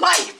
life.